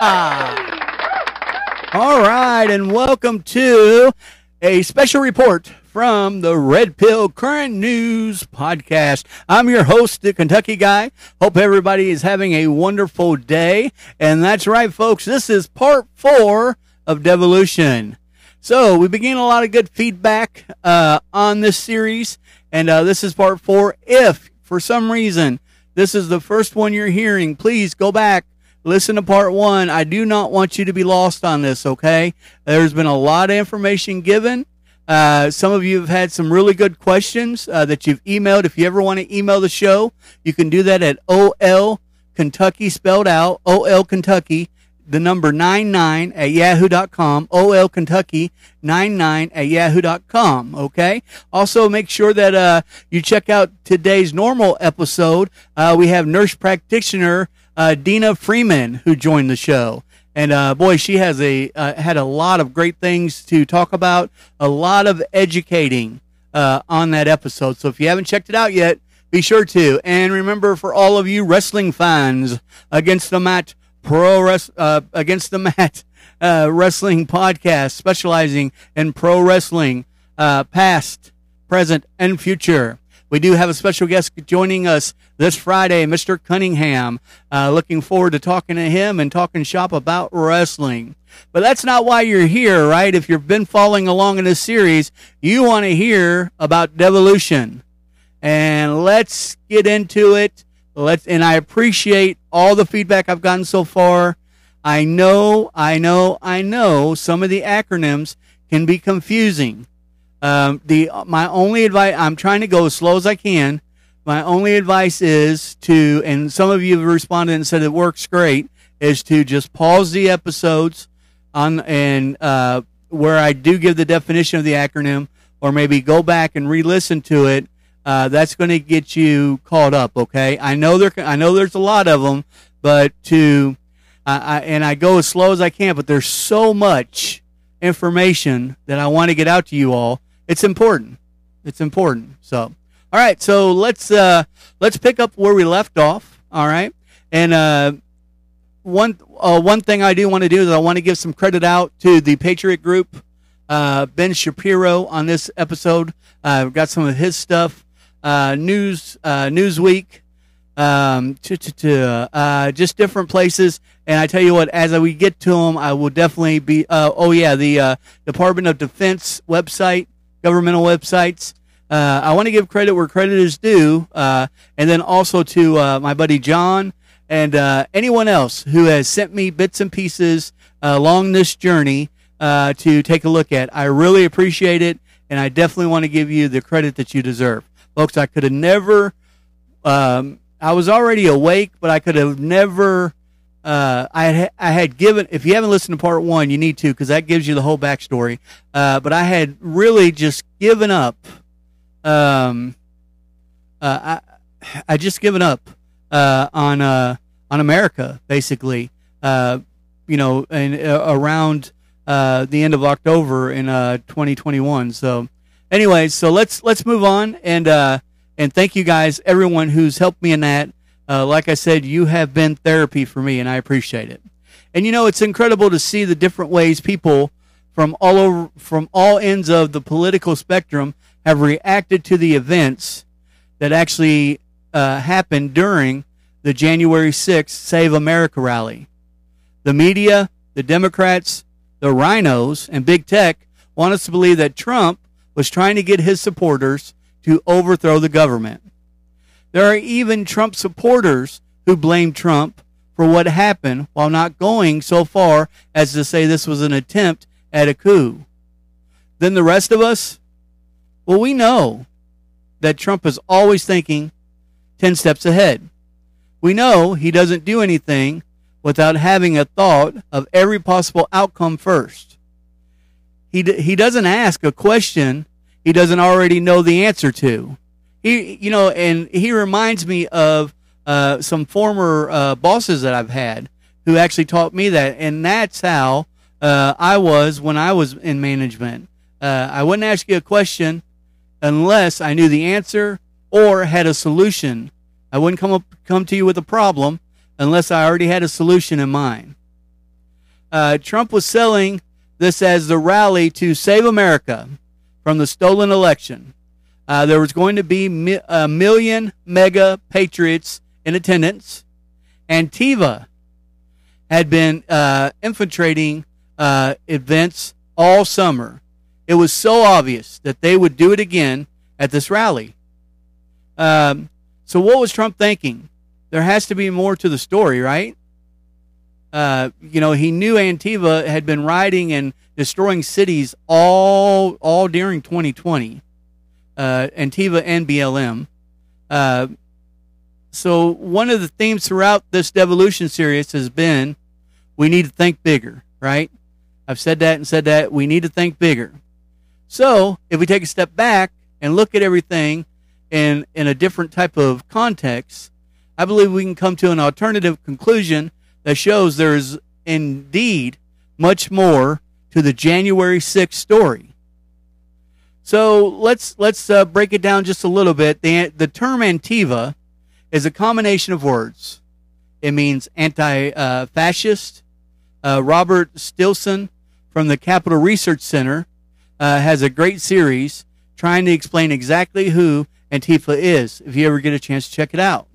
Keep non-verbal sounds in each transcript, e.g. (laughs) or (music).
(laughs) All right, and welcome to a special report from the Red Pill Current News Podcast. I'm your host, the Kentucky Guy. Hope everybody is having a wonderful day. And that's right, folks. This is part four of Devolution. So we began a lot of good feedback uh, on this series, and uh, this is part four. If for some reason this is the first one you're hearing, please go back listen to part one. I do not want you to be lost on this, okay? There's been a lot of information given. Uh, some of you have had some really good questions uh, that you've emailed. If you ever want to email the show, you can do that at OL Kentucky spelled out, OL Kentucky, the number 99 at yahoo.com, OL Kentucky 99 at yahoo.com. Okay. Also make sure that, uh, you check out today's normal episode. Uh, we have nurse practitioner uh, Dina Freeman, who joined the show. And uh, boy, she has a uh, had a lot of great things to talk about, a lot of educating uh, on that episode. So if you haven't checked it out yet, be sure to. And remember, for all of you wrestling fans, against the mat pro res- uh, against the (laughs) mat wrestling podcast, specializing in pro wrestling, past, present, and future. We do have a special guest joining us this Friday, Mr. Cunningham. Uh, looking forward to talking to him and talking shop about wrestling. But that's not why you're here, right? If you've been following along in this series, you want to hear about devolution. And let's get into it. Let's, and I appreciate all the feedback I've gotten so far. I know, I know, I know some of the acronyms can be confusing. Um, the my only advice I'm trying to go as slow as I can. My only advice is to, and some of you have responded and said it works great, is to just pause the episodes on and uh, where I do give the definition of the acronym, or maybe go back and re-listen to it. Uh, that's going to get you caught up. Okay, I know there. I know there's a lot of them, but to I, and I go as slow as I can. But there's so much information that I want to get out to you all it's important. It's important. So, all right. So let's uh, let's pick up where we left off. All right. And uh, one uh, one thing I do want to do is I want to give some credit out to the Patriot Group, uh, Ben Shapiro on this episode. Uh, I've got some of his stuff. Uh, news uh, Newsweek, um, to, to, to uh, just different places. And I tell you what, as we get to them, I will definitely be. Uh, oh yeah, the uh, Department of Defense website, governmental websites. Uh, I want to give credit where credit is due, uh, and then also to uh, my buddy John and anyone else who has sent me bits and pieces along this journey to take a look at. I really appreciate it, and I definitely want to give you the credit that you deserve, folks. I could have never. Um, I was already awake, but I could have never. Uh, I had I had given. If you haven't listened to part one, you need to because that gives you the whole backstory. Uh, but I had really just given up. Um, uh, I I just given up uh, on uh, on America basically. Uh, you know, and around the end of October in 2021. So, anyways, so let's let's move on and and thank you guys, everyone who's helped me in that. Uh, like I said, you have been therapy for me, and I appreciate it. And you know, it's incredible to see the different ways people from all over, from all ends of the political spectrum have reacted to the events that actually uh, happened during the January 6th Save America rally. The media, the Democrats, the rhinos, and big tech want us to believe that Trump was trying to get his supporters to overthrow the government. There are even Trump supporters who blame Trump for what happened while not going so far as to say this was an attempt at a coup. Then the rest of us, well, we know that Trump is always thinking 10 steps ahead. We know he doesn't do anything without having a thought of every possible outcome first. He, d- he doesn't ask a question he doesn't already know the answer to. He, you know, and he reminds me of uh, some former uh, bosses that I've had who actually taught me that, and that's how uh, I was when I was in management. Uh, I wouldn't ask you a question unless I knew the answer or had a solution. I wouldn't come up come to you with a problem unless I already had a solution in mind. Uh, Trump was selling this as the rally to save America from the stolen election. Uh, there was going to be mi- a million MAGA patriots in attendance. Antifa had been uh, infiltrating uh, events all summer. It was so obvious that they would do it again at this rally. Um, so, what was Trump thinking? There has to be more to the story, right? Uh, you know, he knew Antifa had been rioting and destroying cities all all during 2020. Uh, Antifa and BLM. Uh, so one of the themes throughout this devolution series has been we need to think bigger, right? I've said that and said that we need to think bigger. So if we take a step back and look at everything in in a different type of context, I believe we can come to an alternative conclusion that shows there's indeed much more to the January 6th story. So let's let's uh, break it down just a little bit. The the term Antifa is a combination of words. It means anti-fascist. Uh, Robert Stilson from the Capital Research Center uh, has a great series trying to explain exactly who Antifa is. If you ever get a chance to check it out,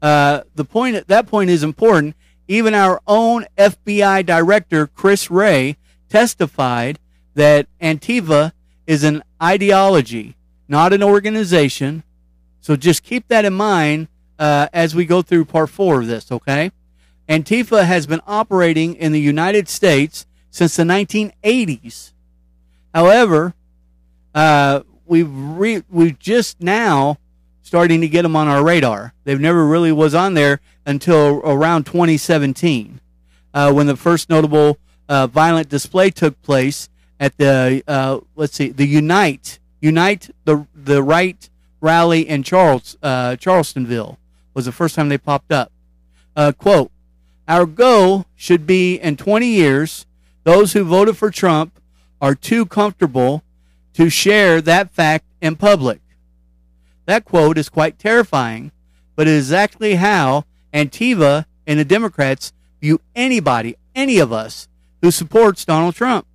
uh, the point that point is important even our own FBI director, Chris Wray, testified that Antifa is an ideology, not an organization. So just keep that in mind uh, as we go through part four of this, okay? Antifa has been operating in the United States since the 1980s. However, uh, we've re- we've just now starting to get them on our radar. They've never really was on there until around 2017, uh, when the first notable uh, violent display took place at the uh, let's see the Unite Unite the the Right rally in Charles uh, Charlestonville was the first time they popped up. Uh, quote: Our goal should be in 20 years, those who voted for Trump are too comfortable to share that fact in public. That quote is quite terrifying, but it is exactly how Antifa and the Democrats view anybody, any of us, who supports Donald Trump.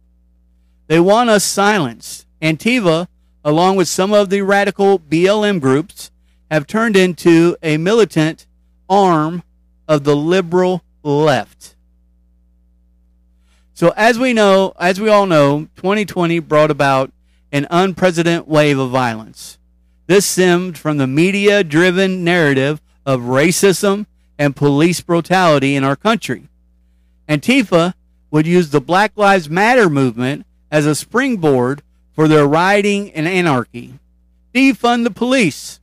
They want us silenced. Antifa, along with some of the radical BLM groups, have turned into a militant arm of the liberal left. So as we know, as we all know, 2020 brought about an unprecedented wave of violence. This stemmed from the media driven narrative of racism and police brutality in our country. Antifa would use the Black Lives Matter movement as a springboard for their rioting and anarchy. Defund the police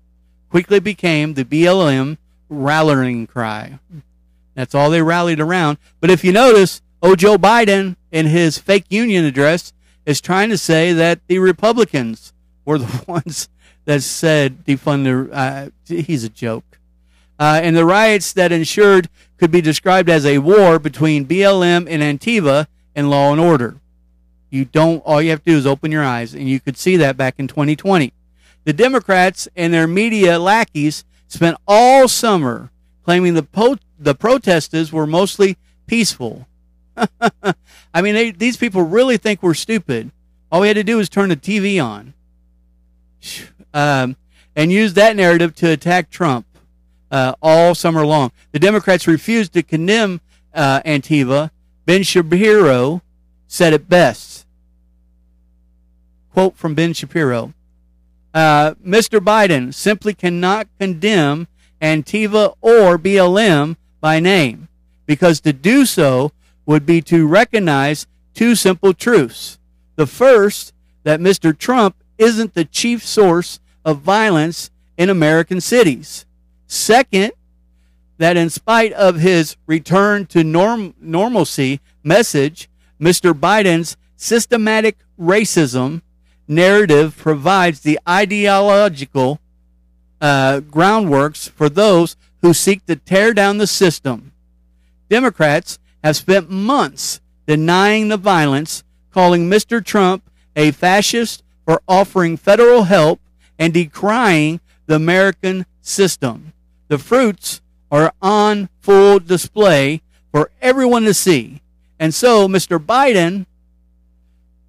quickly became the BLM rallying cry. That's all they rallied around. But if you notice, oh, Joe Biden in his fake union address is trying to say that the Republicans were the (laughs) ones that said defund the. Uh, he's a joke. Uh, and the riots that ensured could be described as a war between BLM and Antifa and law and order. You don't, all you have to do is open your eyes, and you could see that back in 2020. The Democrats and their media lackeys spent all summer claiming the, po- the protesters were mostly peaceful. (laughs) I mean, they, these people really think we're stupid. All we had to do was turn the TV on (sighs) um, and use that narrative to attack Trump uh, all summer long. The Democrats refused to condemn uh, Antifa. Ben Shapiro said it best. Quote from Ben Shapiro uh, Mr. Biden simply cannot condemn Antifa or BLM by name because to do so would be to recognize two simple truths. The first, that Mr. Trump isn't the chief source of violence in American cities. Second, that in spite of his return to norm- normalcy message, Mr. Biden's systematic racism narrative provides the ideological uh, groundworks for those who seek to tear down the system. Democrats have spent months denying the violence, calling Mr. Trump a fascist for offering federal help and decrying the American system. The fruits are on full display for everyone to see. And so, Mr. Biden,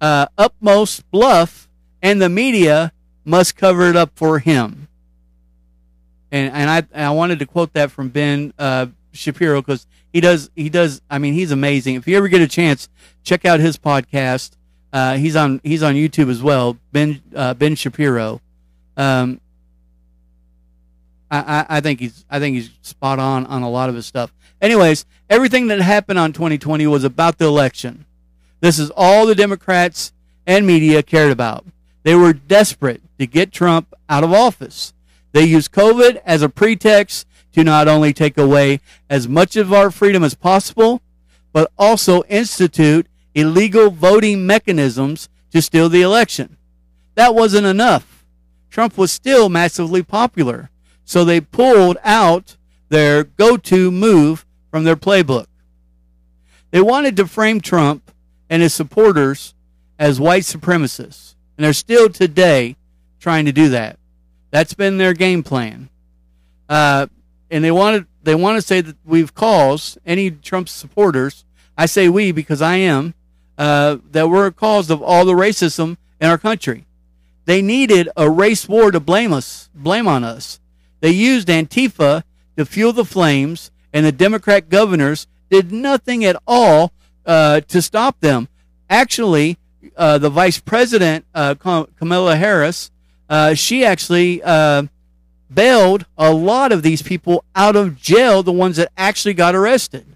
uh, utmost bluff, and the media must cover it up for him. And and I I wanted to quote that from Ben uh, Shapiro because he does he does I mean he's amazing. If you ever get a chance, check out his podcast. Uh, he's on he's on YouTube as well. Ben uh, Ben Shapiro. Um, I, I, I think he's I think he's spot on on a lot of his stuff. Anyways, everything that happened on 2020 was about the election. This is all the Democrats and media cared about. They were desperate to get Trump out of office. They used COVID as a pretext to not only take away as much of our freedom as possible, but also institute illegal voting mechanisms to steal the election. That wasn't enough. Trump was still massively popular, so they pulled out their go to move from their playbook. They wanted to frame Trump and his supporters as white supremacists. And they're still today trying to do that. That's been their game plan. Uh, and they wanted they want to say that we've caused any Trump supporters. I say we because I am uh, that we're a cause of all the racism in our country. They needed a race war to blame us, blame on us. They used Antifa to fuel the flames, and the Democrat governors did nothing at all uh, to stop them. Actually, uh, the vice president, uh, Kamala Harris, uh, she actually uh, bailed a lot of these people out of jail, the ones that actually got arrested.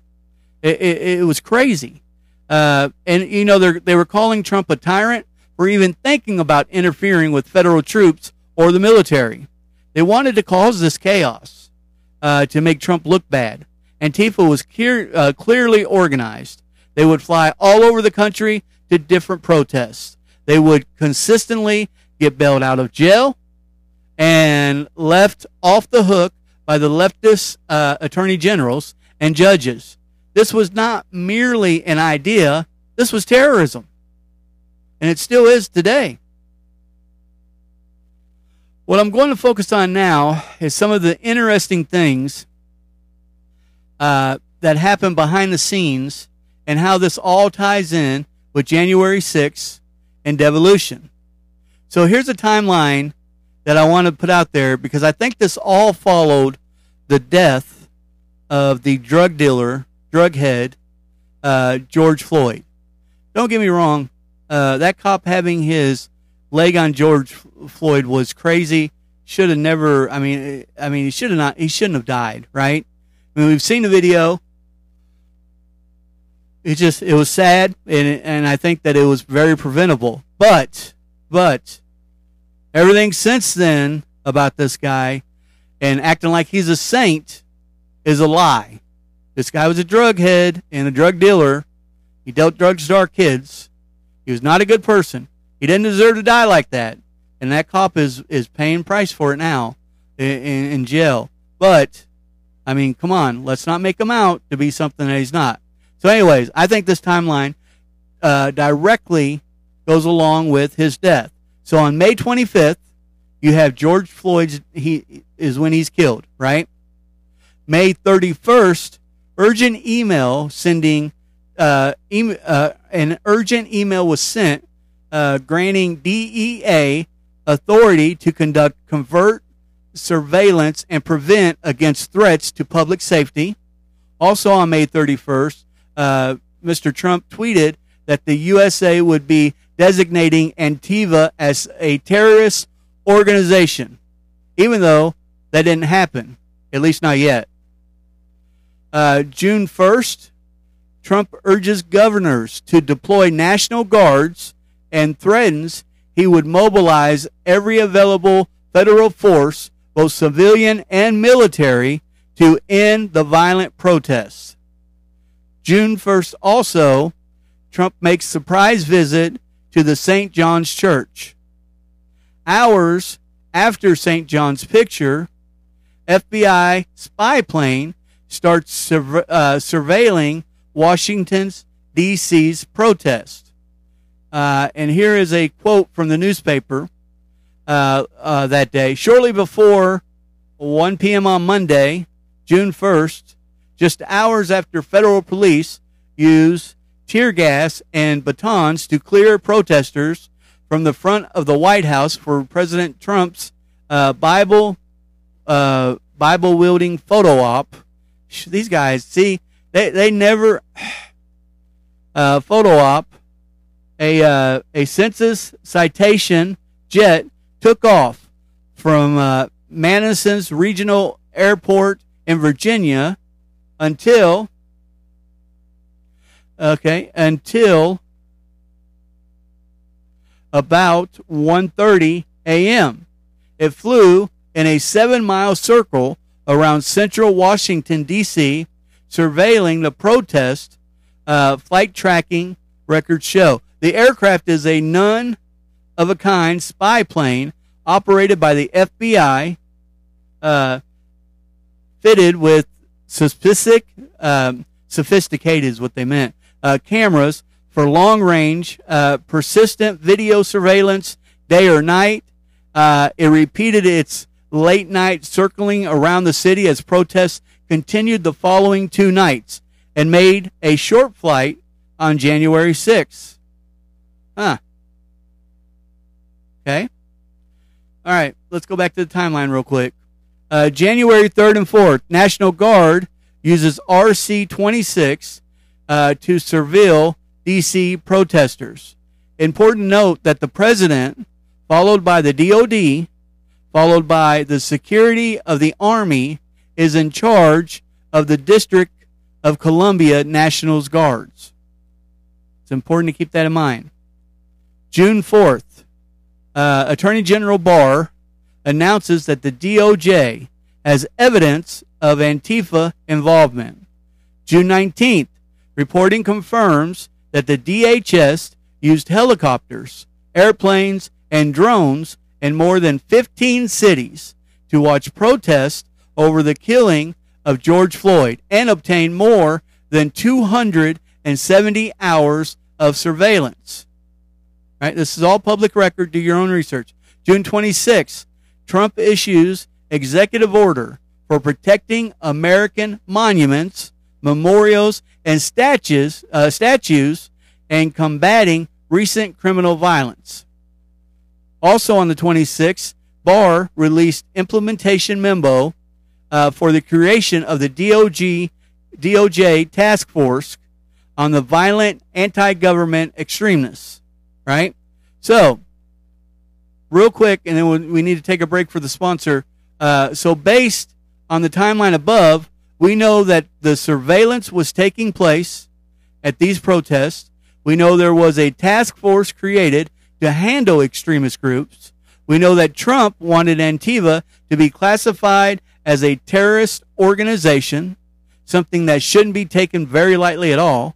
It, it, it was crazy. Uh, and, you know, they were calling Trump a tyrant for even thinking about interfering with federal troops or the military. They wanted to cause this chaos uh, to make Trump look bad. Antifa was clear, clearly organized. They would fly all over the country to different protests. They would consistently get bailed out of jail and left off the hook by the leftist uh, attorney generals and judges. This was not merely an idea, this was terrorism. And it still is today. What I'm going to focus on now is some of the interesting things uh, that happen behind the scenes and how this all ties in with January 6th and devolution. So here's a timeline that I want to put out there because I think this all followed the death of the drug dealer, drug head, uh, George Floyd. Don't get me wrong, uh, that cop having his leg on George Floyd was crazy. Should have never. I mean, I mean, he should have not. He shouldn't have died, right? I mean, we've seen the video. It just it was sad, and and I think that it was very preventable. But but everything since then about this guy and acting like he's a saint is a lie. This guy was a drug head and a drug dealer. He dealt drugs to our kids. He was not a good person. He didn't deserve to die like that. And that cop is, is paying price for it now in, in jail. But, I mean, come on. Let's not make him out to be something that he's not. So, anyways, I think this timeline uh, directly goes along with his death. So on May 25th, you have George Floyd's, he is when he's killed, right? May 31st, urgent email sending, uh, uh, an urgent email was sent uh, granting DEA authority to conduct covert surveillance and prevent against threats to public safety. Also on May 31st, uh, Mr. Trump tweeted that the USA would be designating Antifa as a terrorist organization, even though that didn't happen, at least not yet. Uh, June 1st, Trump urges governors to deploy National Guards and threatens he would mobilize every available federal force, both civilian and military, to end the violent protests. June 1st also, Trump makes surprise visit to the St. John's Church. Hours after St. John's picture, FBI spy plane starts uh, surveilling Washington's D.C.'s protest. Uh, and here is a quote from the newspaper uh, uh, that day. Shortly before 1 p.m. on Monday, June 1st, just hours after federal police use tear gas and batons to clear protesters from the front of the White House for President Trump's uh, Bible uh, Bible wielding photo op. These guys, see, they they never (sighs) uh, photo op a uh, a Cessna Citation jet took off from uh, Manassas Regional Airport in Virginia until okay until about 1:30 a.m. It flew in a 7-mile circle around central Washington D.C., surveilling the protest. Uh, flight tracking records show the aircraft is a none of a kind spy plane operated by the FBI, uh, fitted with sophistic, um, sophisticated is what they meant, uh, cameras for long range, uh, persistent video surveillance day or night. Uh, it repeated its late night circling around the city as protests continued the following two nights and made a short flight on January 6th. Huh. Okay. All right, let's go back to the timeline real quick. Uh, January 3rd and 4th, National Guard uses RC 26 uh, to surveil DC protesters. Important note that the president, followed by the DOD, followed by the security of the Army, is in charge of the District of Columbia National Guards. It's important to keep that in mind. June 4th, uh, Attorney General Barr announces that the DOJ has evidence of Antifa involvement. June 19th, reporting confirms that the DHS used helicopters, airplanes, and drones in more than 15 cities to watch protests over the killing of George Floyd and obtain more than 270 hours of surveillance. Right? This is all public record. Do your own research. June 26, Trump issues executive order for protecting American monuments, memorials, and statues, uh, statues and combating recent criminal violence. Also on the 26th, Barr released implementation memo uh, for the creation of the DOG, DOJ task force on the violent anti-government extremists. Right. So, real quick, and then we need to take a break for the sponsor. Uh, so, based on the timeline above, we know that the surveillance was taking place at these protests. We know there was a task force created to handle extremist groups. We know that Trump wanted Antifa to be classified as a terrorist organization, something that shouldn't be taken very lightly at all.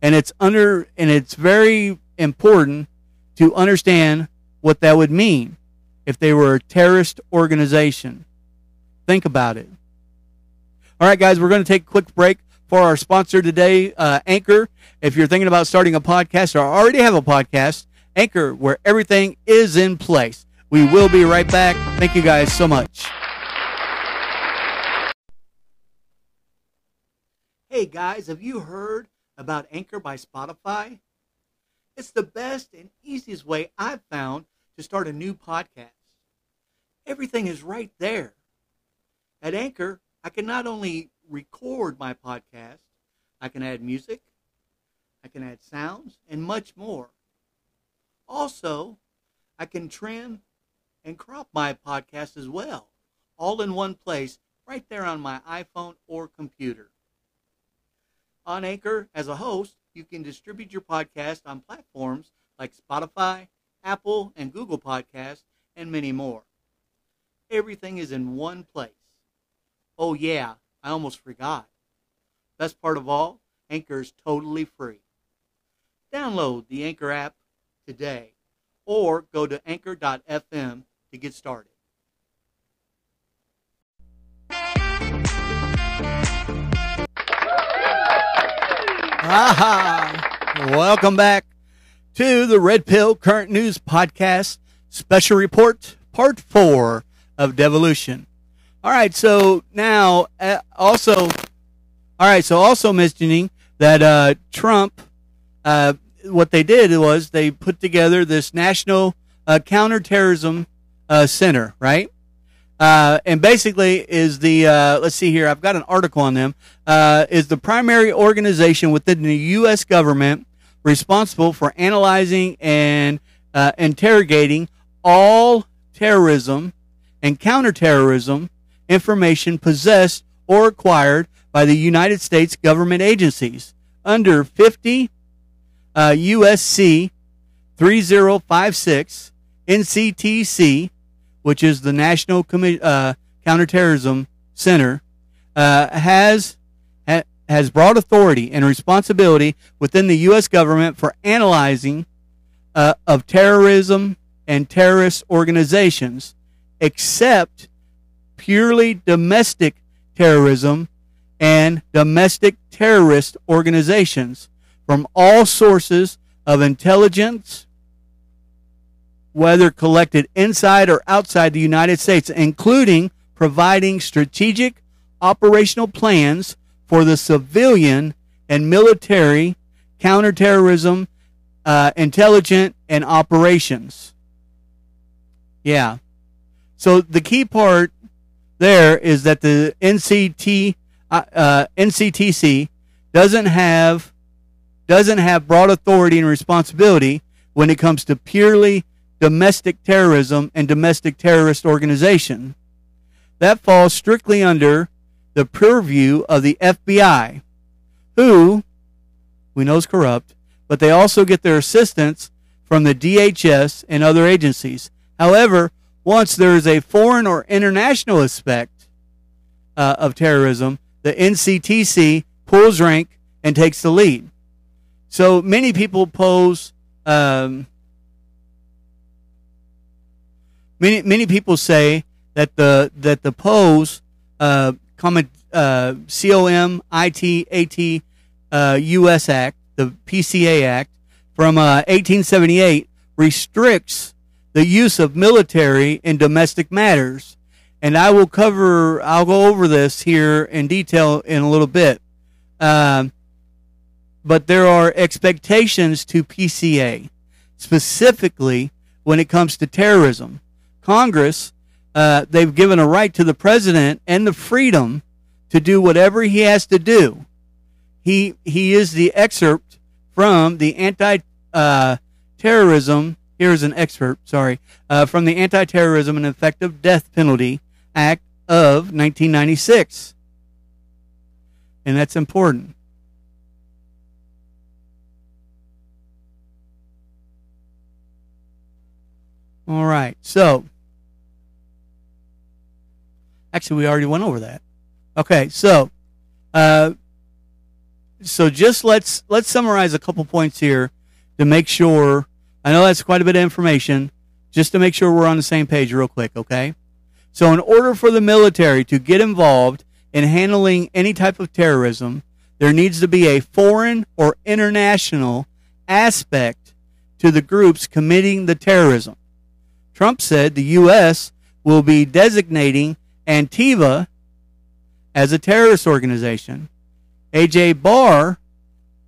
And it's under, and it's very important to understand what that would mean if they were a terrorist organization. Think about it. All right, guys, we're going to take a quick break for our sponsor today, uh, Anchor. If you're thinking about starting a podcast or already have a podcast, Anchor, where everything is in place. We will be right back. Thank you guys so much. Hey guys, have you heard about Anchor by Spotify? It's the best and easiest way I've found to start a new podcast. Everything is right there. At Anchor, I can not only record my podcast, I can add music, I can add sounds, and much more. Also, I can trim and crop my podcast as well, all in one place, right there on my iPhone or computer. On Anchor, as a host, you can distribute your podcast on platforms like Spotify, Apple, and Google Podcasts, and many more. Everything is in one place. Oh, yeah, I almost forgot. Best part of all, Anchor is totally free. Download the Anchor app today or go to anchor.fm to get started. Aha! Welcome back to the Red Pill Current News Podcast Special Report, Part 4 of Devolution. All right, so now uh, also, all right, so also mentioning that uh, Trump uh, what they did was they put together this national uh, counterterrorism uh, center, right? Uh, and basically is the let's see here. I've got an article on them. Is the primary organization within the U.S. government responsible for analyzing and uh, interrogating all terrorism and counterterrorism information possessed or acquired by the United States government agencies under 50 uh, USC 3056 NCTC, which is the National uh, Counterterrorism Center, uh, has ha- has broad authority and responsibility within the U.S. government for analyzing uh, of terrorism and terrorist organizations, except purely domestic terrorism and domestic terrorist organizations from all sources of intelligence, whether collected inside or outside the United States, including providing strategic operational plans for the civilian and military counterterrorism, uh, intelligence, and operations. Yeah. So the key part there is that the NCT, uh, uh, NCTC doesn't have doesn't have broad authority and responsibility when it comes to purely domestic terrorism and domestic terrorist organization. That falls strictly under the purview of the FBI, who we know is corrupt, but they also get their assistance from the DHS and other agencies. However, once there is a foreign or international aspect uh, of terrorism, the NCTC pulls rank and takes the lead. So many people pose. Um, many many people say that the that the pose uh, common uh, uh. Act, the PCA Act from uh, 1878, restricts the use of military in domestic matters, and I will cover. I'll go over this here in detail in a little bit. Um, but there are expectations to PCA, specifically when it comes to terrorism. Congress uh, they've given a right to the president and the freedom to do whatever he has to do. He he is the excerpt from the anti uh, terrorism. Here's an excerpt. Sorry, uh, from the Anti Terrorism and Effective Death Penalty Act of 1996, and that's important. All right, so actually, we already went over that. Okay, so uh, so just let's let's summarize a couple points here to make sure. I know that's quite a bit of information. Just to make sure we're on the same page, real quick. Okay. So, in order for the military to get involved in handling any type of terrorism, there needs to be a foreign or international aspect to the groups committing the terrorism. Trump said the U.S. will be designating Antifa as a terrorist organization. AG Barr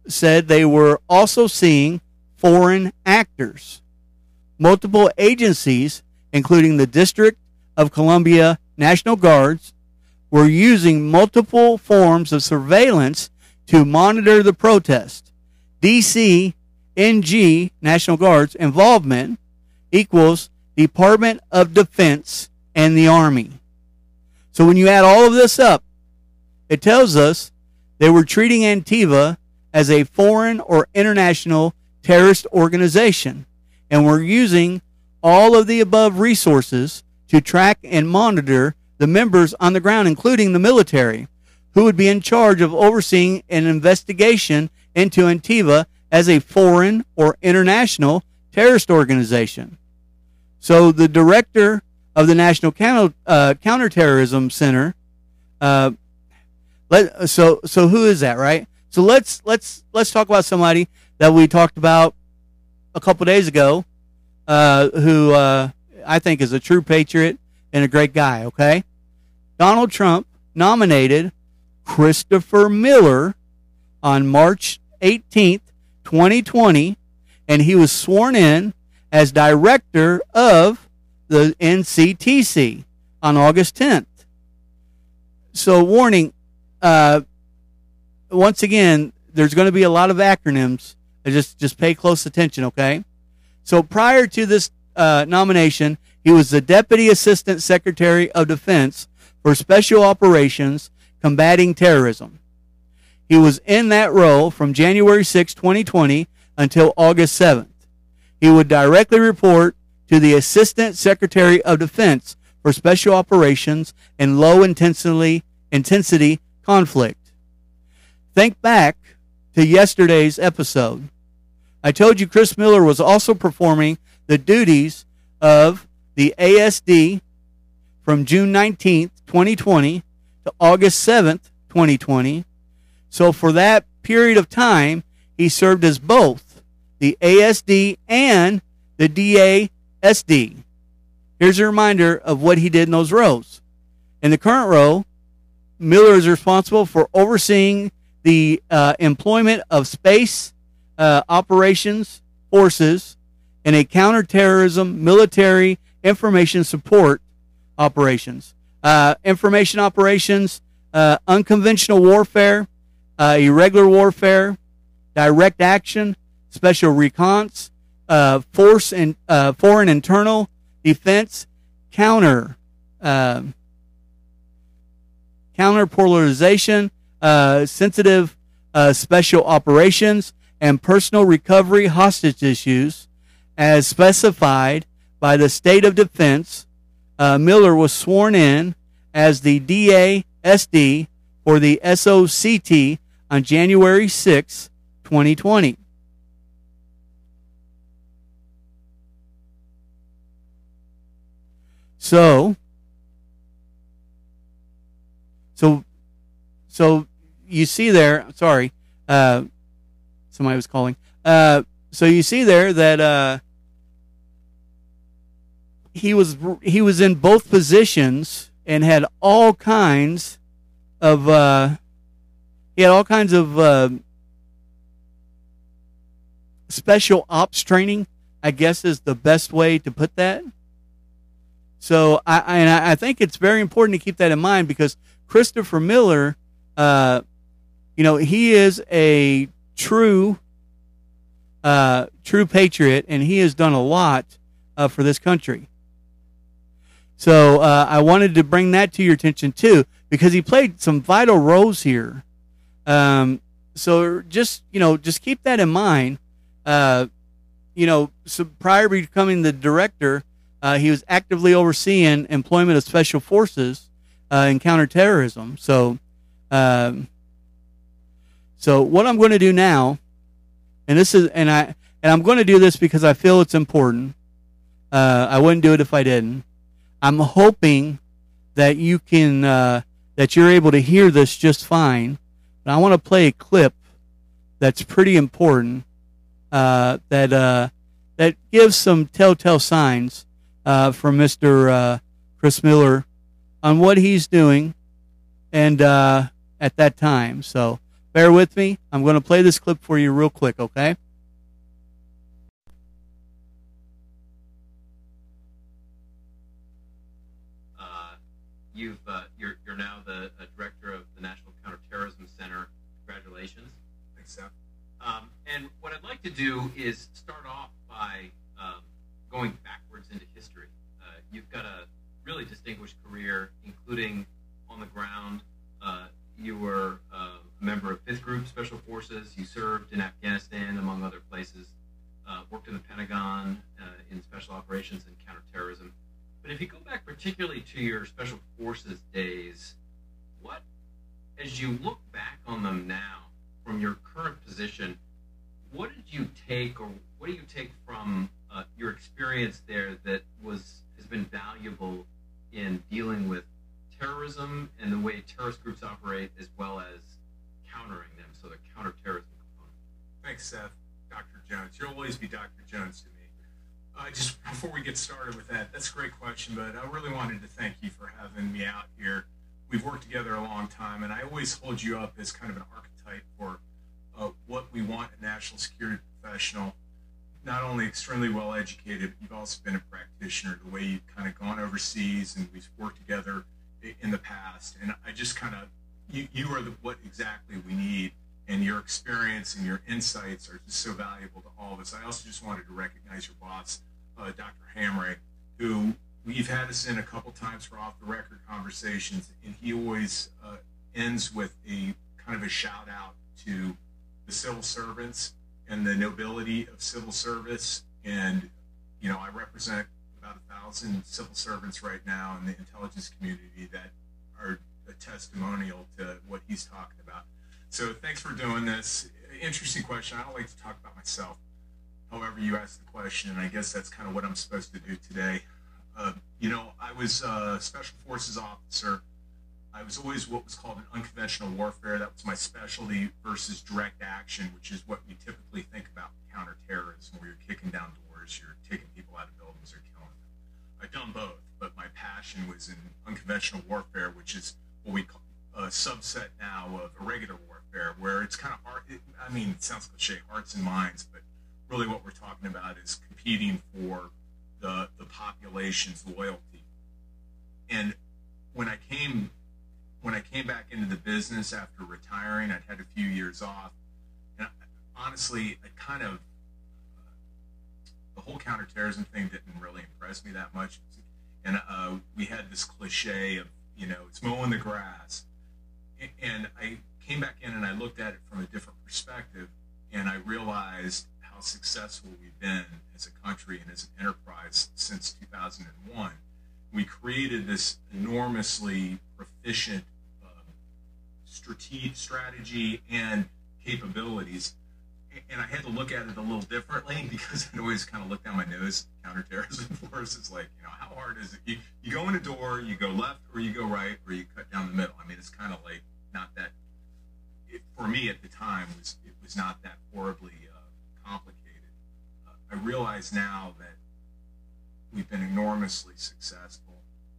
said they were also seeing foreign actors. Multiple agencies, including the District of Columbia National Guards, were using multiple forms of surveillance to monitor the protest. DC NG National Guard's involvement equals Department of Defense and the Army. So when you add all of this up, it tells us they were treating Antifa as a foreign or international terrorist organization and were using all of the above resources to track and monitor the members on the ground, including the military, who would be in charge of overseeing an investigation into Antifa as a foreign or international terrorist organization. So the director of the National Counter, uh, Counterterrorism Center. Uh, let, so so who is that, right? So let's let's let's talk about somebody that we talked about a couple days ago, uh, who uh, I think is a true patriot and a great guy. Okay, Donald Trump nominated Christopher Miller on March 18th, 2020, and he was sworn in as director of the NCTC on August 10th. So, warning uh, once again, there's going to be a lot of acronyms. Just just pay close attention, okay? So, prior to this uh, nomination, he was the Deputy Assistant Secretary of Defense for Special Operations Combating Terrorism. He was in that role from January 6, 2020 until August 7th. He would directly report to the Assistant Secretary of Defense for Special Operations and Low Intensity, intensity Conflict. Think back to yesterday's episode. I told you Chris Miller was also performing the duties of the ASD from June 19th, 2020 to August 7th, 2020. So for that period of time, he served as both the ASD and the DA SD. Here's a reminder of what he did in those rows. In the current row, Miller is responsible for overseeing the uh, employment of space uh, operations forces in a counterterrorism military information support operations. Uh, information operations, uh, unconventional warfare, uh, irregular warfare, direct action, special reconnaissance, uh, force and uh, foreign internal defense, counter uh, counterproliferation, uh, sensitive uh, special operations, and personnel recovery hostage issues, as specified by the State of Defense. Uh, Miller was sworn in as the DASD for the SOCT on January 6, 2020. So, so, so you see there. Sorry, uh, somebody was calling. Uh, so you see there that uh, he was he was in both positions and had all kinds of uh, he had all kinds of uh, special ops training. I guess is the best way to put that. So I, and I think it's very important to keep that in mind because Christopher Miller, uh, you know, he is a true, uh, true patriot, and he has done a lot uh, for this country. So uh, I wanted to bring that to your attention too, because he played some vital roles here. Um, so just you know, just keep that in mind. Uh, you know, so prior to becoming the director, uh, he was actively overseeing employment of special forces uh, in counterterrorism. So, um, so what I'm going to do now, and this is, and I, and I'm going to do this because I feel it's important. Uh, I wouldn't do it if I didn't. I'm hoping that you can, uh, that you're able to hear this just fine. But I want to play a clip that's pretty important. Uh, that uh, that gives some telltale signs uh, from Mr. Uh, Chris Miller on what he's doing and uh, at that time. So bear with me. I'm going to play this clip for you real quick, okay? Uh, you've uh, you're you're now the uh, director of the National Counterterrorism Center. Congratulations. Thanks, Seth. Um, and what I'd like to do is start off by um, going backwards into history. Uh, you've got a really distinguished career, including on the ground. Uh, you were uh, a member of Fifth Group Special Forces. You served in Afghanistan, among other places. Uh, worked in the Pentagon uh, in special operations and counterterrorism. But if you go back particularly to your special forces days, what, as you look back on them now, from your current position, what did you take, or what do you take from uh, your experience there that has been valuable in dealing with terrorism and the way terrorist groups operate, as well as countering them, so the counterterrorism component? Thanks, Seth. Dr. Jones. You'll always be Dr. Jones to me. Uh, just before we get started with that, that's a great question, but I really wanted to thank you for having me out here. We've worked together a long time, and I always hold you up as kind of an archetype for uh, what we want a national security professional. Not only extremely well educated, but you've also been a practitioner. The way you've kind of gone overseas, and we've worked together in the past, and I just kind of you you are the, what exactly we need and your experience and your insights are just so valuable to all of us. I also just wanted to recognize your boss, uh, Dr. Hamre, who we've had us in a couple times for off the record conversations, and he always uh, ends with a kind of a shout out to the civil servants and the nobility of civil service. And, you know, I represent about a thousand civil servants right now in the intelligence community that are a testimonial to what he's talking about. So thanks for doing this. Interesting question. I don't like to talk about myself. However, you asked the question, and I guess that's kind of what I'm supposed to do today. Uh, you know, I was a special forces officer. I was always what was called an unconventional warfare. That was my specialty versus direct action, which is what we typically think about counterterrorism, where you're kicking down doors, you're taking people out of buildings, or killing them. I've done both, but my passion was in unconventional warfare, which is what we call a subset now of irregular warfare, where it's kind of hard. It, I mean, it sounds cliche, hearts and minds, but really what we're talking about is competing for the the population's loyalty. And when I came when I came back into the business after retiring, I'd had a few years off, and I, honestly, I kind of uh, the whole counterterrorism thing didn't really impress me that much. And uh, we had this cliche of you know it's mowing the grass and I came back in and I looked at it from a different perspective, and I realized how successful we've been as a country and as an enterprise since 2001. We created this enormously proficient strategy and capabilities. And I had to look at it a little differently (laughs) because I'd always kind of look down my nose counterterrorism (laughs) forces. Like, you know, how hard is it? You, you go in a door, you go left or you go right, or you cut down the middle. I mean, it's kind of like not that. It, for me at the time, was it was not that horribly uh, complicated. Uh, I realize now that we've been enormously successful.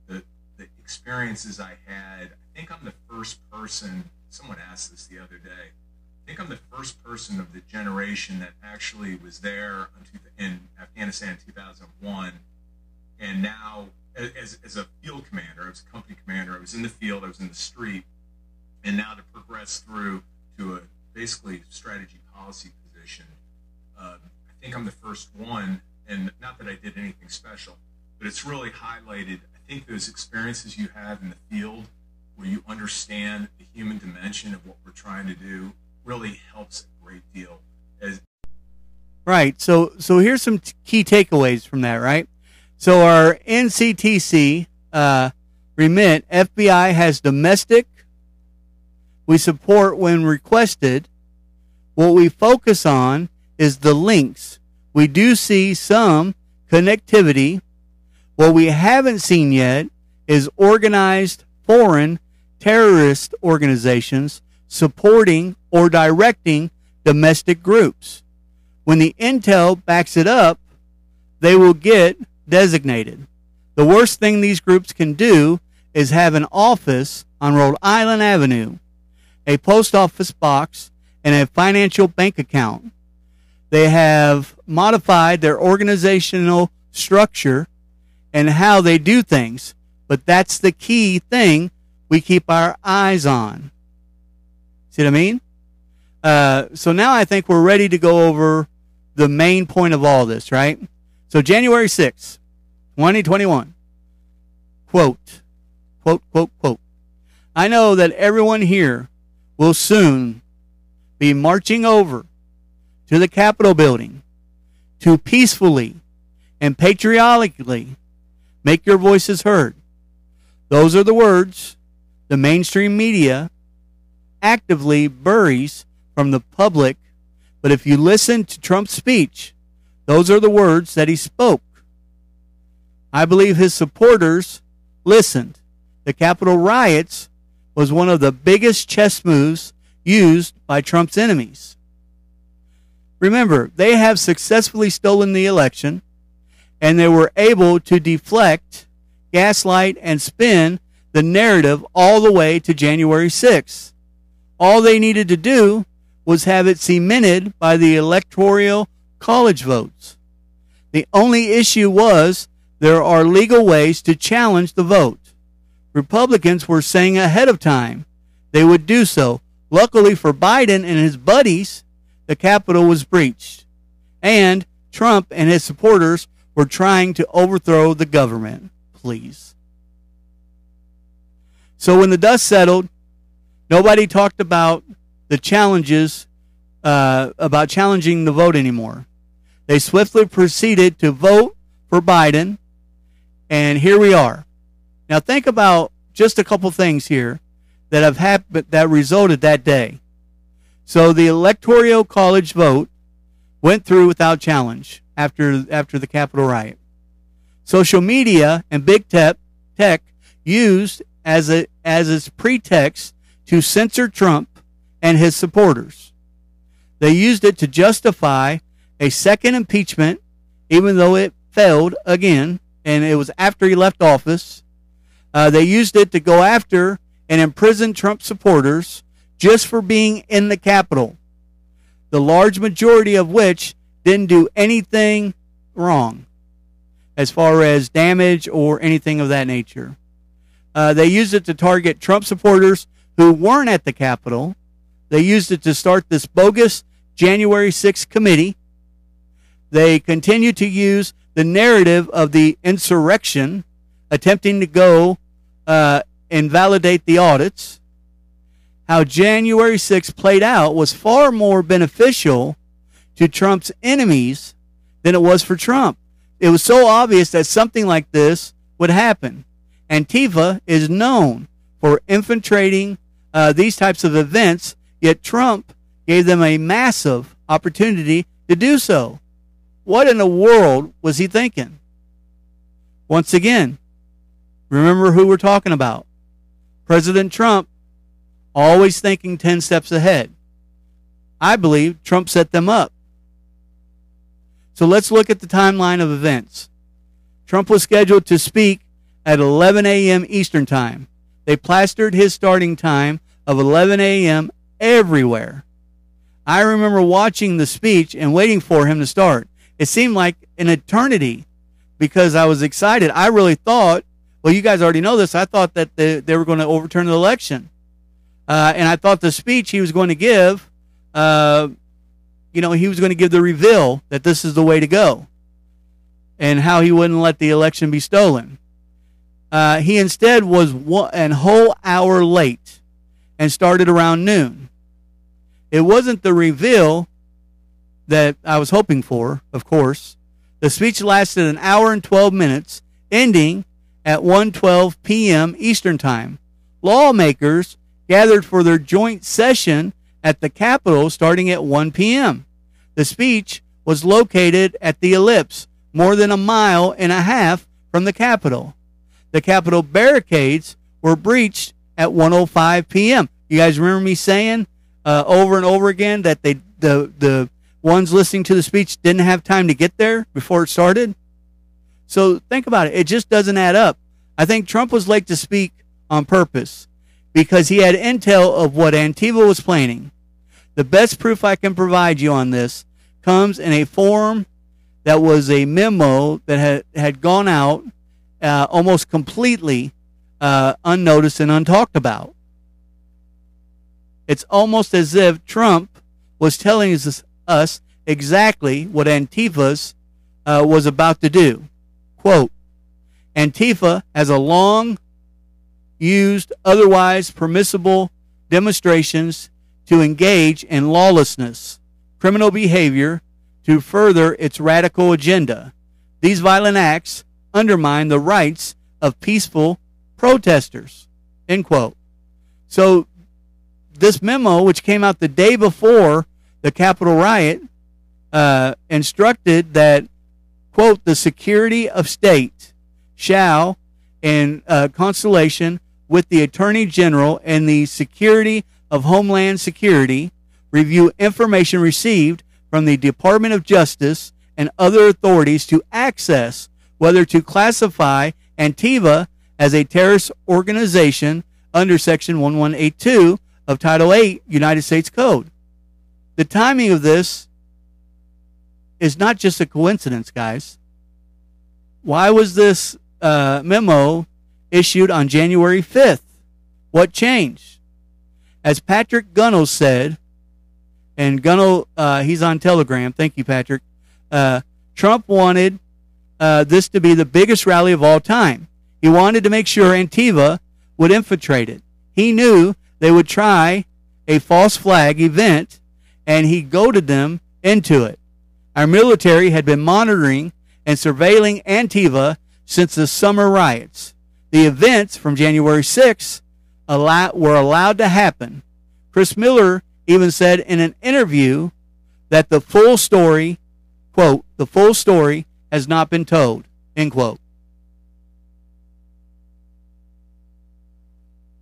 The the experiences I had. I think I'm the first person. Someone asked this the other day. I think I'm the first person of the generation that actually was there in Afghanistan in 2001, and now as, as a field commander, I was a company commander, I was in the field, I was in the street, and now to progress through to a basically strategy policy position, uh, I think I'm the first one, and not that I did anything special, but it's really highlighted. I think those experiences you have in the field where you understand the human dimension of what we're trying to do really helps a great deal. As Right. So so here's some t- key takeaways from that. Right. So our NCTC uh, remit FBI has domestic. We support when requested. What we focus on is the links. We do see some connectivity. What we haven't seen yet is organized foreign terrorist organizations supporting or directing domestic groups. When the intel backs it up, they will get designated. The worst thing these groups can do is have an office on Rhode Island Avenue, a post office box, and a financial bank account. They have modified their organizational structure and how they do things, but that's the key thing we keep our eyes on. See what I mean? Uh, so now I think we're ready to go over the main point of all this, right? So January 6th, 2021. Quote, quote, quote, quote. I know that everyone here will soon be marching over to the Capitol building to peacefully and patriotically make your voices heard. Those are the words the mainstream media actively buries from the public. But if you listen to Trump's speech, those are the words that he spoke. I believe his supporters listened. The Capitol riots was one of the biggest chess moves used by Trump's enemies. Remember, they have successfully stolen the election and they were able to deflect, gaslight, and spin the narrative all the way to January 6th. All they needed to do was have it cemented by the electoral college votes. The only issue was there are legal ways to challenge the vote. Republicans were saying ahead of time they would do so. Luckily for Biden and his buddies, the Capitol was breached. And Trump and his supporters were trying to overthrow the government. Please. So when the dust settled, nobody talked about the challenges, uh, about challenging the vote anymore. They swiftly proceeded to vote for Biden, and here we are. Now think about just a couple things here that have happened that resulted that day. So the electoral college vote went through without challenge after after the Capitol riot. Social media and big tech tech used as a as its pretext to censor Trump and his supporters. They used it to justify a second impeachment, even though it failed again, and it was after he left office. Uh, they used it to go after and imprison Trump supporters just for being in the Capitol, the large majority of which didn't do anything wrong as far as damage or anything of that nature. Uh, they used it to target Trump supporters who weren't at the Capitol. They used it to start this bogus January 6th committee. They continue to use the narrative of the insurrection, attempting to go uh, invalidate the audits. How January 6th played out was far more beneficial to Trump's enemies than it was for Trump. It was so obvious that something like this would happen. Antifa is known for infiltrating uh, these types of events, yet Trump gave them a massive opportunity to do so. What in the world was he thinking? Once again, remember who we're talking about. President Trump, always thinking 10 steps ahead. I believe Trump set them up. So let's look at the timeline of events. Trump was scheduled to speak at 11 a.m. Eastern Time. They plastered his starting time of 11 a.m. everywhere. I remember watching the speech and waiting for him to start. It seemed like an eternity because I was excited. I really thought Well, you guys already know this. I thought that they, they were going to overturn the election. Uh, and I thought the speech he was going to give, uh, you know, he was going to give the reveal that this is the way to go and how he wouldn't let the election be stolen. Uh, he instead was an whole hour late and started around noon. It wasn't the reveal that I was hoping for, of course. The speech lasted an hour and 12 minutes, ending at 1:12 p.m. Eastern Time. Lawmakers gathered for their joint session at the Capitol starting at 1 p.m. The speech was located at the Ellipse, more than a mile and a half from the Capitol. The Capitol barricades were breached at 1:05 p.m. You guys remember me saying uh, over and over again that they the the ones listening to the speech didn't have time to get there before it started? So think about it. It just doesn't add up. I think Trump was late to speak on purpose because he had intel of what Antifa was planning. The best proof I can provide you on this comes in a form that was a memo that had, had gone out uh, almost completely uh, unnoticed and untalked about. It's almost as if Trump was telling us, us exactly what Antifa's uh, was about to do. Quote, Antifa has a long used otherwise permissible demonstrations to engage in lawlessness, criminal behavior to further its radical agenda. These violent acts undermine the rights of peaceful protesters. End quote. So this memo, which came out the day before the Capitol riot, uh, instructed that, quote, the security of state shall, in uh, constellation with the Attorney General and the security of Homeland Security, review information received from the Department of Justice and other authorities to access whether to classify Antifa as a terrorist organization under Section 1182 of Title 8 United States Code. The timing of this is not just a coincidence, guys. Why was this uh, memo issued on January 5th? What changed? As Patrick Gunnell said, and Gunnell, uh, he's on Telegram. Thank you, Patrick. Uh, Trump wanted uh, this to be the biggest rally of all time. He wanted to make sure Antifa would infiltrate it. He knew they would try a false flag event, and he goaded them into it. Our military had been monitoring and surveilling Antifa since the summer riots. The events from January 6th were allowed to happen. Chris Miller even said in an interview that the full story, quote, the full story has not been told, end quote.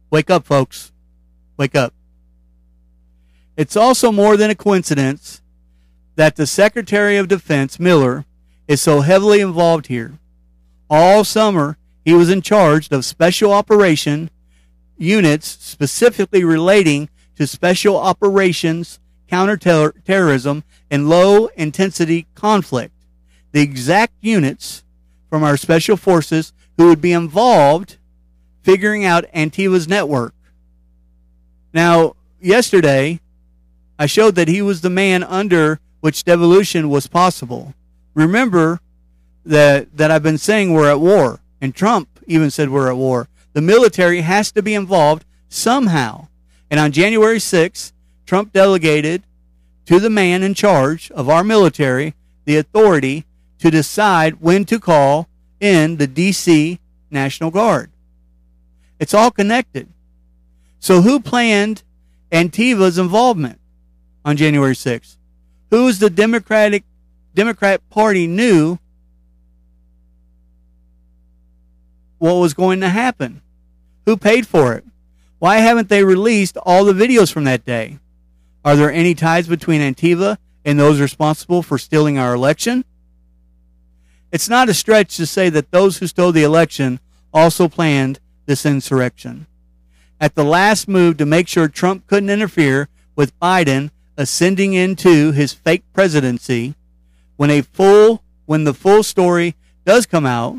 Wake up, folks. Wake up. It's also more than a coincidence that the Secretary of Defense, Miller, is so heavily involved here. All summer, he was in charge of special operation units specifically relating to special operations, counterterrorism, and low intensity conflict. The exact units from our special forces who would be involved figuring out Antifa's network. Now, yesterday, I showed that he was the man under which devolution was possible. Remember that, that I've been saying we're at war, and Trump even said we're at war. The military has to be involved somehow. And on January 6th, Trump delegated to the man in charge of our military the authority to decide when to call in the D.C. National Guard. It's all connected. So who planned Antifa's involvement on January 6th? Who's the Democratic Democrat Party knew what was going to happen? Who paid for it? Why haven't they released all the videos from that day? Are there any ties between Antifa and those responsible for stealing our election? It's not a stretch to say that those who stole the election also planned this insurrection at the last move to make sure Trump couldn't interfere with Biden ascending into his fake presidency when a full when the full story does come out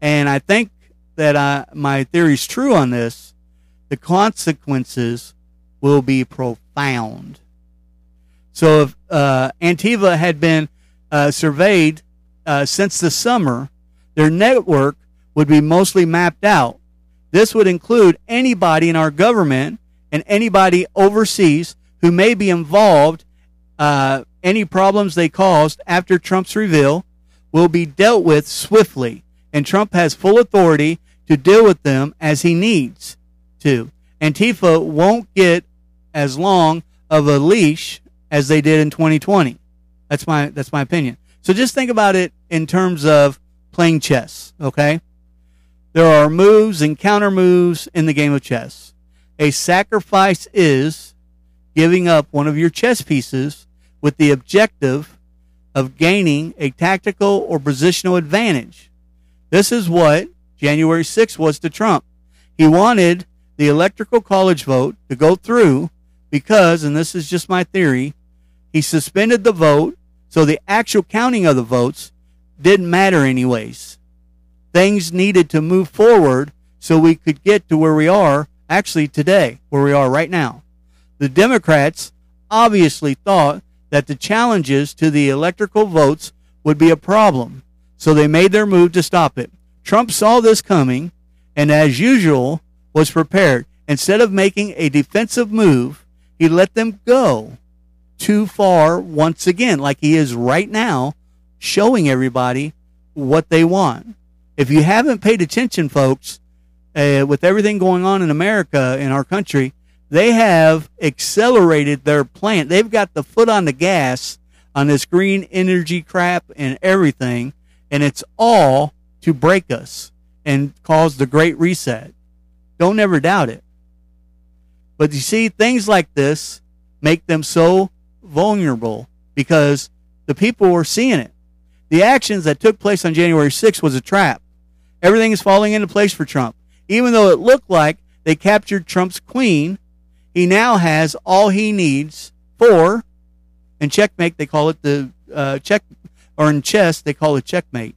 and I think that I, my theory is true on this, the consequences will be profound. So if uh, Antifa had been uh, surveyed uh, since the summer, their network would be mostly mapped out. This would include anybody in our government and anybody overseas who may be involved. Uh, any problems they caused after Trump's reveal will be dealt with swiftly, and Trump has full authority to deal with them as he needs to. Antifa won't get as long of a leash as they did in 2020. That's my that's my opinion. So just think about it in terms of playing chess, okay? There are moves and counter moves in the game of chess. A sacrifice is giving up one of your chess pieces with the objective of gaining a tactical or positional advantage. This is what January 6th was to Trump. He wanted the electoral college vote to go through because, and this is just my theory, he suspended the vote so the actual counting of the votes didn't matter anyways. Things needed to move forward so we could get to where we are actually today, where we are right now. The Democrats obviously thought that the challenges to the electoral votes would be a problem, so they made their move to stop it. Trump saw this coming and, as usual, was prepared. Instead of making a defensive move, he let them go too far once again, like he is right now, showing everybody what they want. If you haven't paid attention, folks, uh, with everything going on in America, in our country, they have accelerated their plan. They've got the foot on the gas on this green energy crap and everything, and it's all to break us and cause the great reset. Don't ever doubt it. But you see, things like this make them so vulnerable because the people were seeing it. The actions that took place on January 6th was a trap. Everything is falling into place for Trump. Even though it looked like they captured Trump's queen, he now has all he needs for, in checkmate, they call it the uh, check, or in chess, they call it checkmate.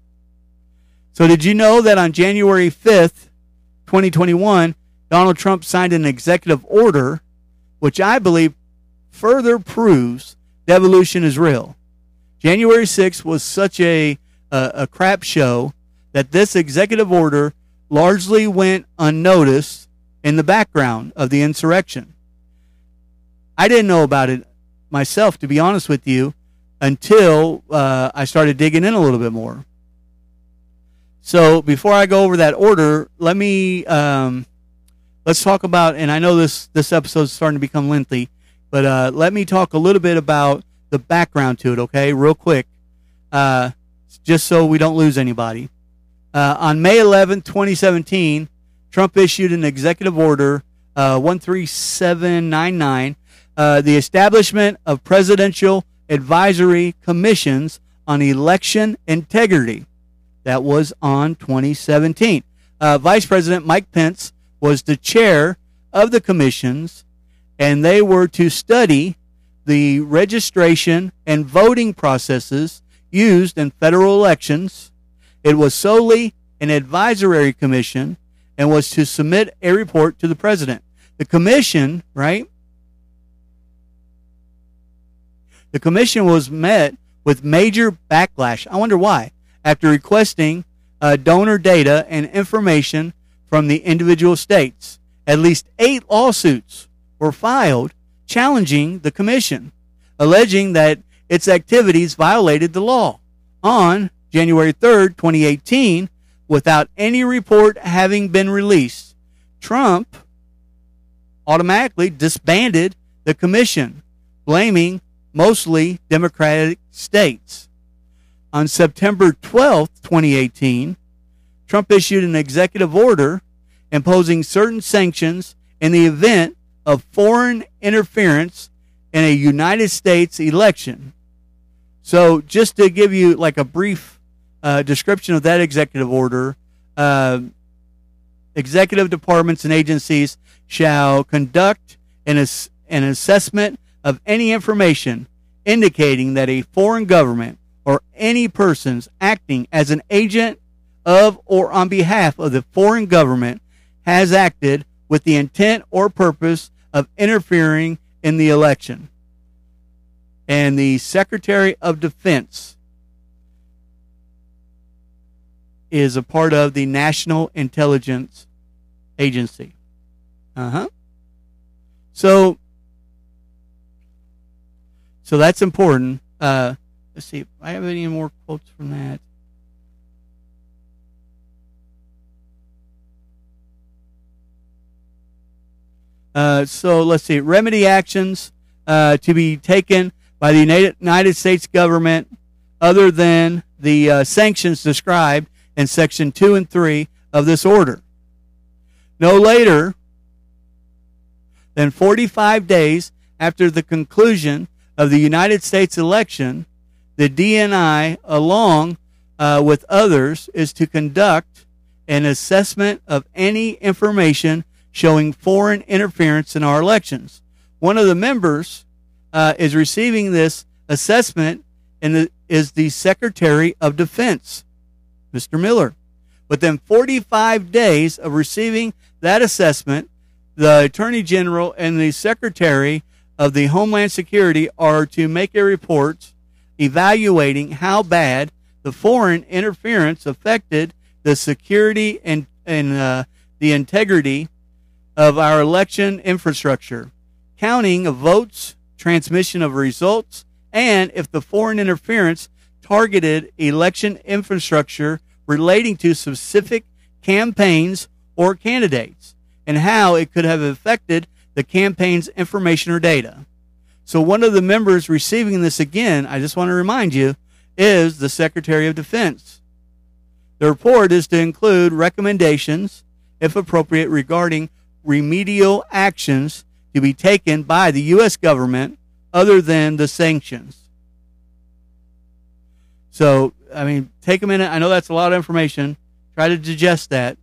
So, did you know that on January 5th, 2021, Donald Trump signed an executive order, which I believe further proves devolution is real. January 6th was such a, a, a crap show that this executive order largely went unnoticed in the background of the insurrection. I didn't know about it myself, to be honest with you, until uh, I started digging in a little bit more. So before I go over that order, let me um, let's talk about. And I know this this episode is starting to become lengthy. But uh, let me talk a little bit about the background to it, okay, real quick, uh, just so we don't lose anybody. Uh, on May 11, 2017, Trump issued an executive order uh, 13799, uh, the establishment of presidential advisory commissions on election integrity. That was on 2017. Uh, Vice President Mike Pence was the chair of the commissions and they were to study the registration and voting processes used in federal elections. It was solely an advisory commission and was to submit a report to the president. The commission, right? The commission was met with major backlash. I wonder why. After requesting uh, donor data and information from the individual states, at least eight lawsuits were filed challenging the commission, alleging that its activities violated the law. On January 3rd, 2018, without any report having been released, Trump automatically disbanded the commission, blaming mostly Democratic states. On September 12th, 2018, Trump issued an executive order imposing certain sanctions in the event of foreign interference in a United States election. So, just to give you like a brief uh, description of that executive order, uh, executive departments and agencies shall conduct an, ass- an assessment of any information indicating that a foreign government or any persons acting as an agent of or on behalf of the foreign government has acted with the intent or purpose of interfering in the election. And the Secretary of Defense is a part of the National Intelligence Agency. Uh huh. So, so that's important. Uh, let's see I have any more quotes from that. Uh, so let's see. Remedy actions uh, to be taken by the United States government other than the uh, sanctions described in Section 2 and 3 of this order. No later than 45 days after the conclusion of the United States election, the DNI, along uh, with others, is to conduct an assessment of any information showing foreign interference in our elections. One of the members uh, is receiving this assessment and is the Secretary of Defense, Mr. Miller. Within 45 days of receiving that assessment, the Attorney General and the Secretary of the Homeland Security are to make a report evaluating how bad the foreign interference affected the security and, and uh, the integrity of our election infrastructure, counting of votes, transmission of results, and if the foreign interference targeted election infrastructure relating to specific campaigns or candidates, and how it could have affected the campaign's information or data. So, one of the members receiving this again, I just want to remind you, is the Secretary of Defense. The report is to include recommendations, if appropriate, regarding remedial actions to be taken by the U.S. government other than the sanctions. So, I mean, take a minute. I know that's a lot of information. Try to digest that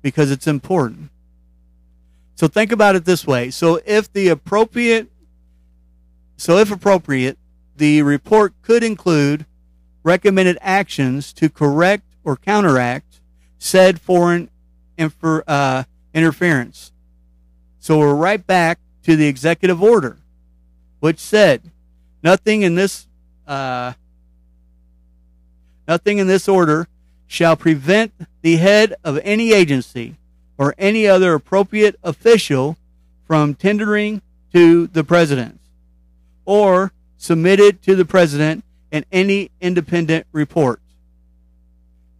because it's important. So, think about it this way. So, if the appropriate, so if appropriate, the report could include recommended actions to correct or counteract said foreign infer, uh, interference. So we're right back to the executive order, which said nothing in this uh, nothing in this order shall prevent the head of any agency or any other appropriate official from tendering to the president or submitted to the president in any independent report.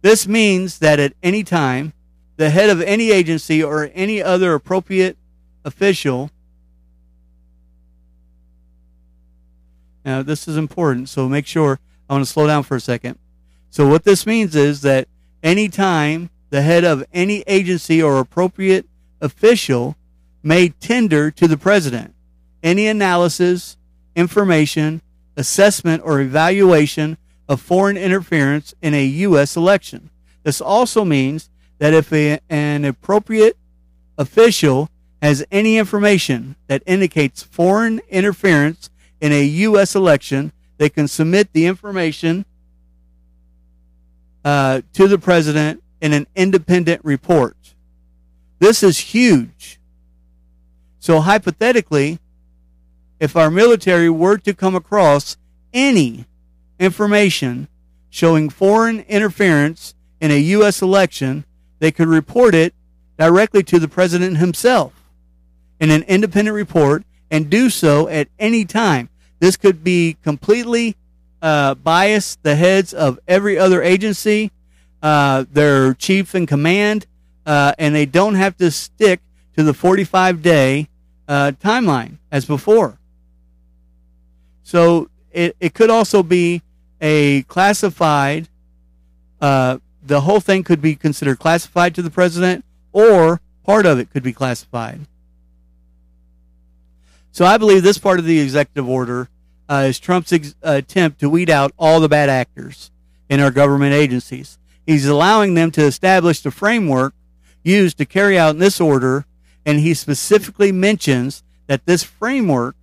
This means that at any time, the head of any agency or any other appropriate official. Now, this is important, so make sure. I want to slow down for a second. So, what this means is that anytime the head of any agency or appropriate official may tender to the president any analysis, information, assessment, or evaluation of foreign interference in a U.S. election. This also means that if a, an appropriate official has any information that indicates foreign interference in a U.S. election, they can submit the information uh, to the president in an independent report. This is huge. So, hypothetically, if our military were to come across any information showing foreign interference in a U.S. election, they could report it directly to the president himself in an independent report and do so at any time. This could be completely uh, bias the heads of every other agency, uh, their chief in command, uh, and they don't have to stick to the 45 day uh, timeline as before. So it, it could also be a classified, uh, the whole thing could be considered classified to the president, or part of it could be classified. So I believe this part of the executive order uh, is Trump's ex- attempt to weed out all the bad actors in our government agencies. He's allowing them to establish the framework used to carry out this order, and he specifically mentions that this framework,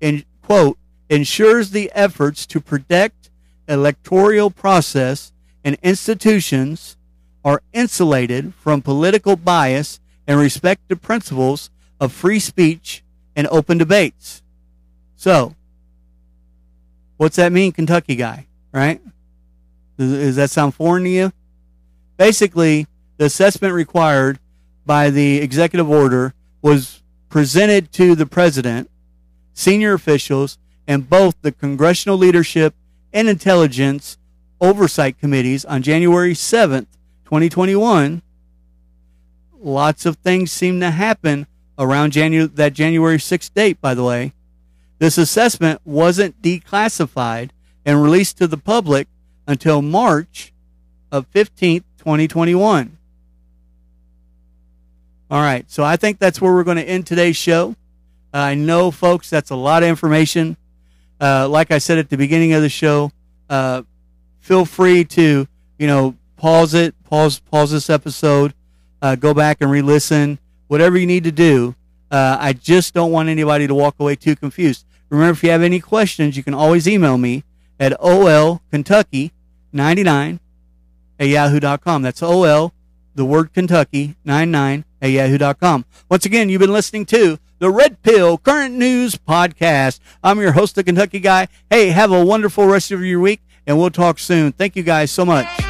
in quote, ensures the efforts to protect electoral process and institutions are insulated from political bias and respect the principles of free speech and open debates. So, what's that mean, Kentucky guy? Right? Does, does that sound foreign to you? Basically, the assessment required by the executive order was presented to the president, senior officials, and both the congressional leadership and intelligence oversight committees on January 7th, 2021. Lots of things seem to happen around Janu- that January 6th date, by the way. This assessment wasn't declassified and released to the public until March of 15th, 2021. All right, so I think that's where we're going to end today's show. I know, folks, that's a lot of information. Uh, like I said at the beginning of the show, uh, feel free to you know pause it, pause pause this episode, uh, go back and re-listen, whatever you need to do. Uh, I just don't want anybody to walk away too confused. Remember, if you have any questions, you can always email me at olkentucky99 at yahoo.com. That's ol the word Kentucky 99 at yahoo.com. Once again, you've been listening to the Red Pill Current News Podcast. I'm your host, the Kentucky Guy. Hey, have a wonderful rest of your week, and we'll talk soon. Thank you guys so much.